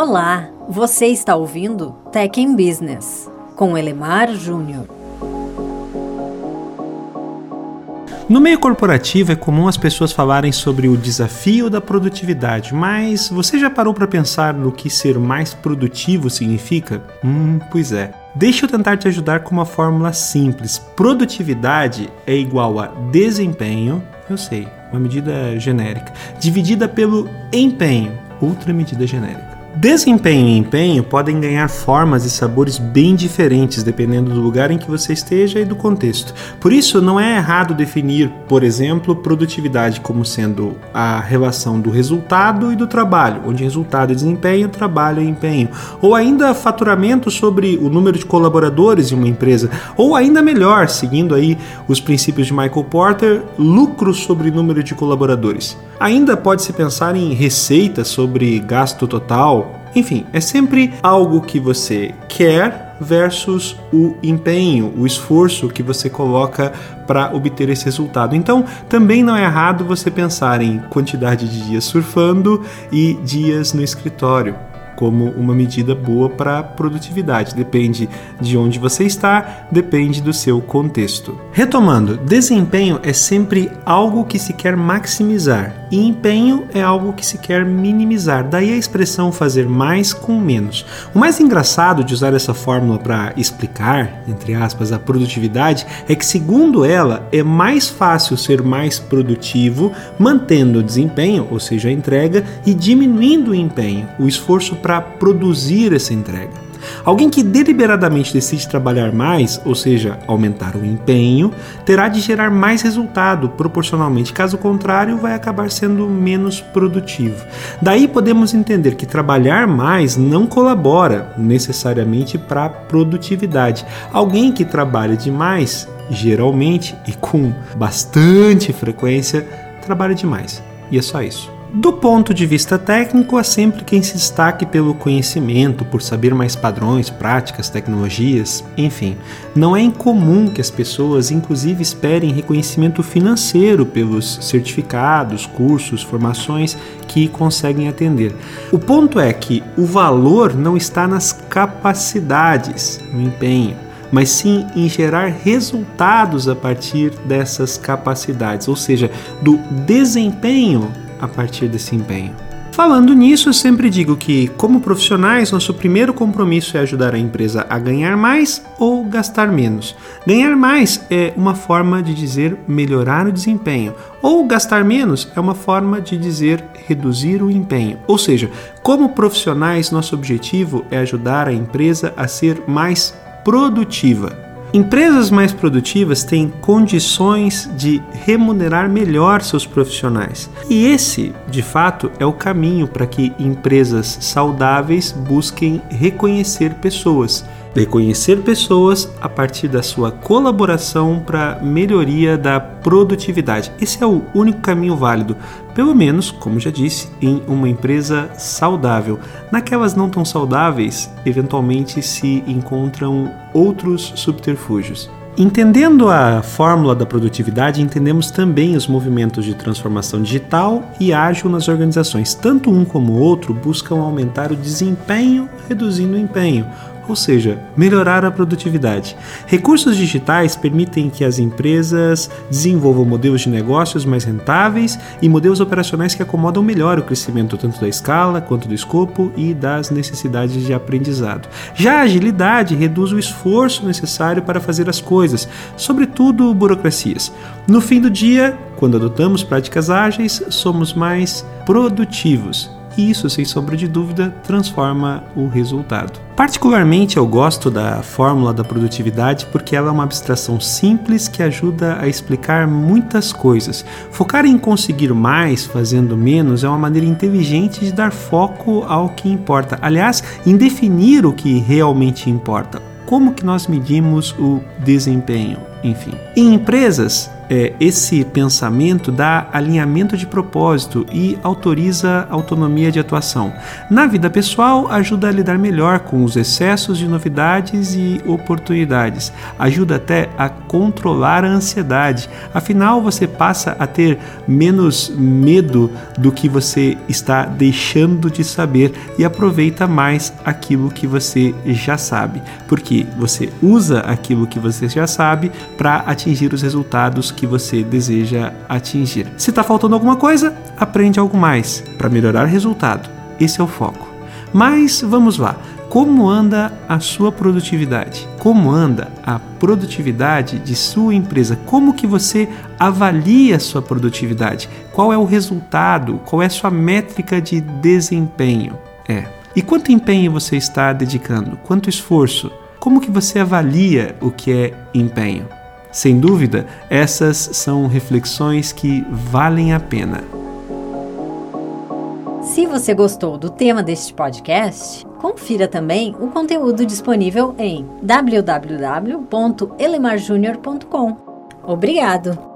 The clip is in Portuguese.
Olá, você está ouvindo Tech in Business com Elemar Júnior. No meio corporativo é comum as pessoas falarem sobre o desafio da produtividade, mas você já parou para pensar no que ser mais produtivo significa? Hum, pois é. Deixa eu tentar te ajudar com uma fórmula simples. Produtividade é igual a desempenho, eu sei, uma medida genérica, dividida pelo empenho, outra medida genérica. Desempenho e empenho podem ganhar formas e sabores bem diferentes dependendo do lugar em que você esteja e do contexto. Por isso, não é errado definir, por exemplo, produtividade como sendo a relação do resultado e do trabalho, onde resultado é desempenho, trabalho é empenho, ou ainda faturamento sobre o número de colaboradores em uma empresa, ou ainda melhor, seguindo aí os princípios de Michael Porter, lucro sobre número de colaboradores. Ainda pode-se pensar em receita sobre gasto total. Enfim, é sempre algo que você quer versus o empenho, o esforço que você coloca para obter esse resultado. Então, também não é errado você pensar em quantidade de dias surfando e dias no escritório como uma medida boa para produtividade. Depende de onde você está, depende do seu contexto. Retomando, desempenho é sempre algo que se quer maximizar e empenho é algo que se quer minimizar. Daí a expressão fazer mais com menos. O mais engraçado de usar essa fórmula para explicar, entre aspas, a produtividade é que, segundo ela, é mais fácil ser mais produtivo mantendo o desempenho, ou seja, a entrega, e diminuindo o empenho, o esforço para produzir essa entrega. Alguém que deliberadamente decide trabalhar mais, ou seja, aumentar o empenho, terá de gerar mais resultado proporcionalmente, caso contrário, vai acabar sendo menos produtivo. Daí podemos entender que trabalhar mais não colabora necessariamente para a produtividade. Alguém que trabalha demais, geralmente e com bastante frequência, trabalha demais. E é só isso. Do ponto de vista técnico, há sempre quem se destaque pelo conhecimento, por saber mais padrões, práticas, tecnologias, enfim. Não é incomum que as pessoas, inclusive, esperem reconhecimento financeiro pelos certificados, cursos, formações que conseguem atender. O ponto é que o valor não está nas capacidades, no empenho mas sim em gerar resultados a partir dessas capacidades, ou seja, do desempenho a partir desse empenho. Falando nisso, eu sempre digo que, como profissionais, nosso primeiro compromisso é ajudar a empresa a ganhar mais ou gastar menos. Ganhar mais é uma forma de dizer melhorar o desempenho, ou gastar menos é uma forma de dizer reduzir o empenho. Ou seja, como profissionais, nosso objetivo é ajudar a empresa a ser mais produtiva. Empresas mais produtivas têm condições de remunerar melhor seus profissionais. E esse, de fato, é o caminho para que empresas saudáveis busquem reconhecer pessoas reconhecer pessoas a partir da sua colaboração para melhoria da produtividade. Esse é o único caminho válido, pelo menos, como já disse, em uma empresa saudável. Naquelas não tão saudáveis, eventualmente se encontram outros subterfúgios. Entendendo a fórmula da produtividade, entendemos também os movimentos de transformação digital e ágil nas organizações. Tanto um como o outro buscam aumentar o desempenho, reduzindo o empenho, ou seja, melhorar a produtividade. Recursos digitais permitem que as empresas desenvolvam modelos de negócios mais rentáveis e modelos operacionais que acomodam melhor o crescimento tanto da escala quanto do escopo e das necessidades de aprendizado. Já a agilidade reduz o esforço necessário para fazer as coisas, sobretudo burocracias. No fim do dia, quando adotamos práticas ágeis, somos mais produtivos e isso, sem sombra de dúvida, transforma o resultado. Particularmente eu gosto da fórmula da produtividade porque ela é uma abstração simples que ajuda a explicar muitas coisas. Focar em conseguir mais fazendo menos é uma maneira inteligente de dar foco ao que importa. Aliás, em definir o que realmente importa como que nós medimos o desempenho, enfim. Em empresas, é, esse pensamento dá alinhamento de propósito e autoriza autonomia de atuação. Na vida pessoal, ajuda a lidar melhor com os excessos de novidades e oportunidades. Ajuda até a controlar a ansiedade. Afinal, você passa a ter menos medo do que você está deixando de saber e aproveita mais aquilo que você já sabe, porque você usa aquilo que você já sabe para atingir os resultados que você deseja atingir. Se está faltando alguma coisa, aprende algo mais para melhorar o resultado. Esse é o foco. Mas vamos lá. Como anda a sua produtividade? Como anda a produtividade de sua empresa? Como que você avalia a sua produtividade? Qual é o resultado? Qual é a sua métrica de desempenho? É. E quanto empenho você está dedicando? Quanto esforço? Como que você avalia o que é empenho? Sem dúvida, essas são reflexões que valem a pena. Se você gostou do tema deste podcast, confira também o conteúdo disponível em www.elemarjunior.com. Obrigado!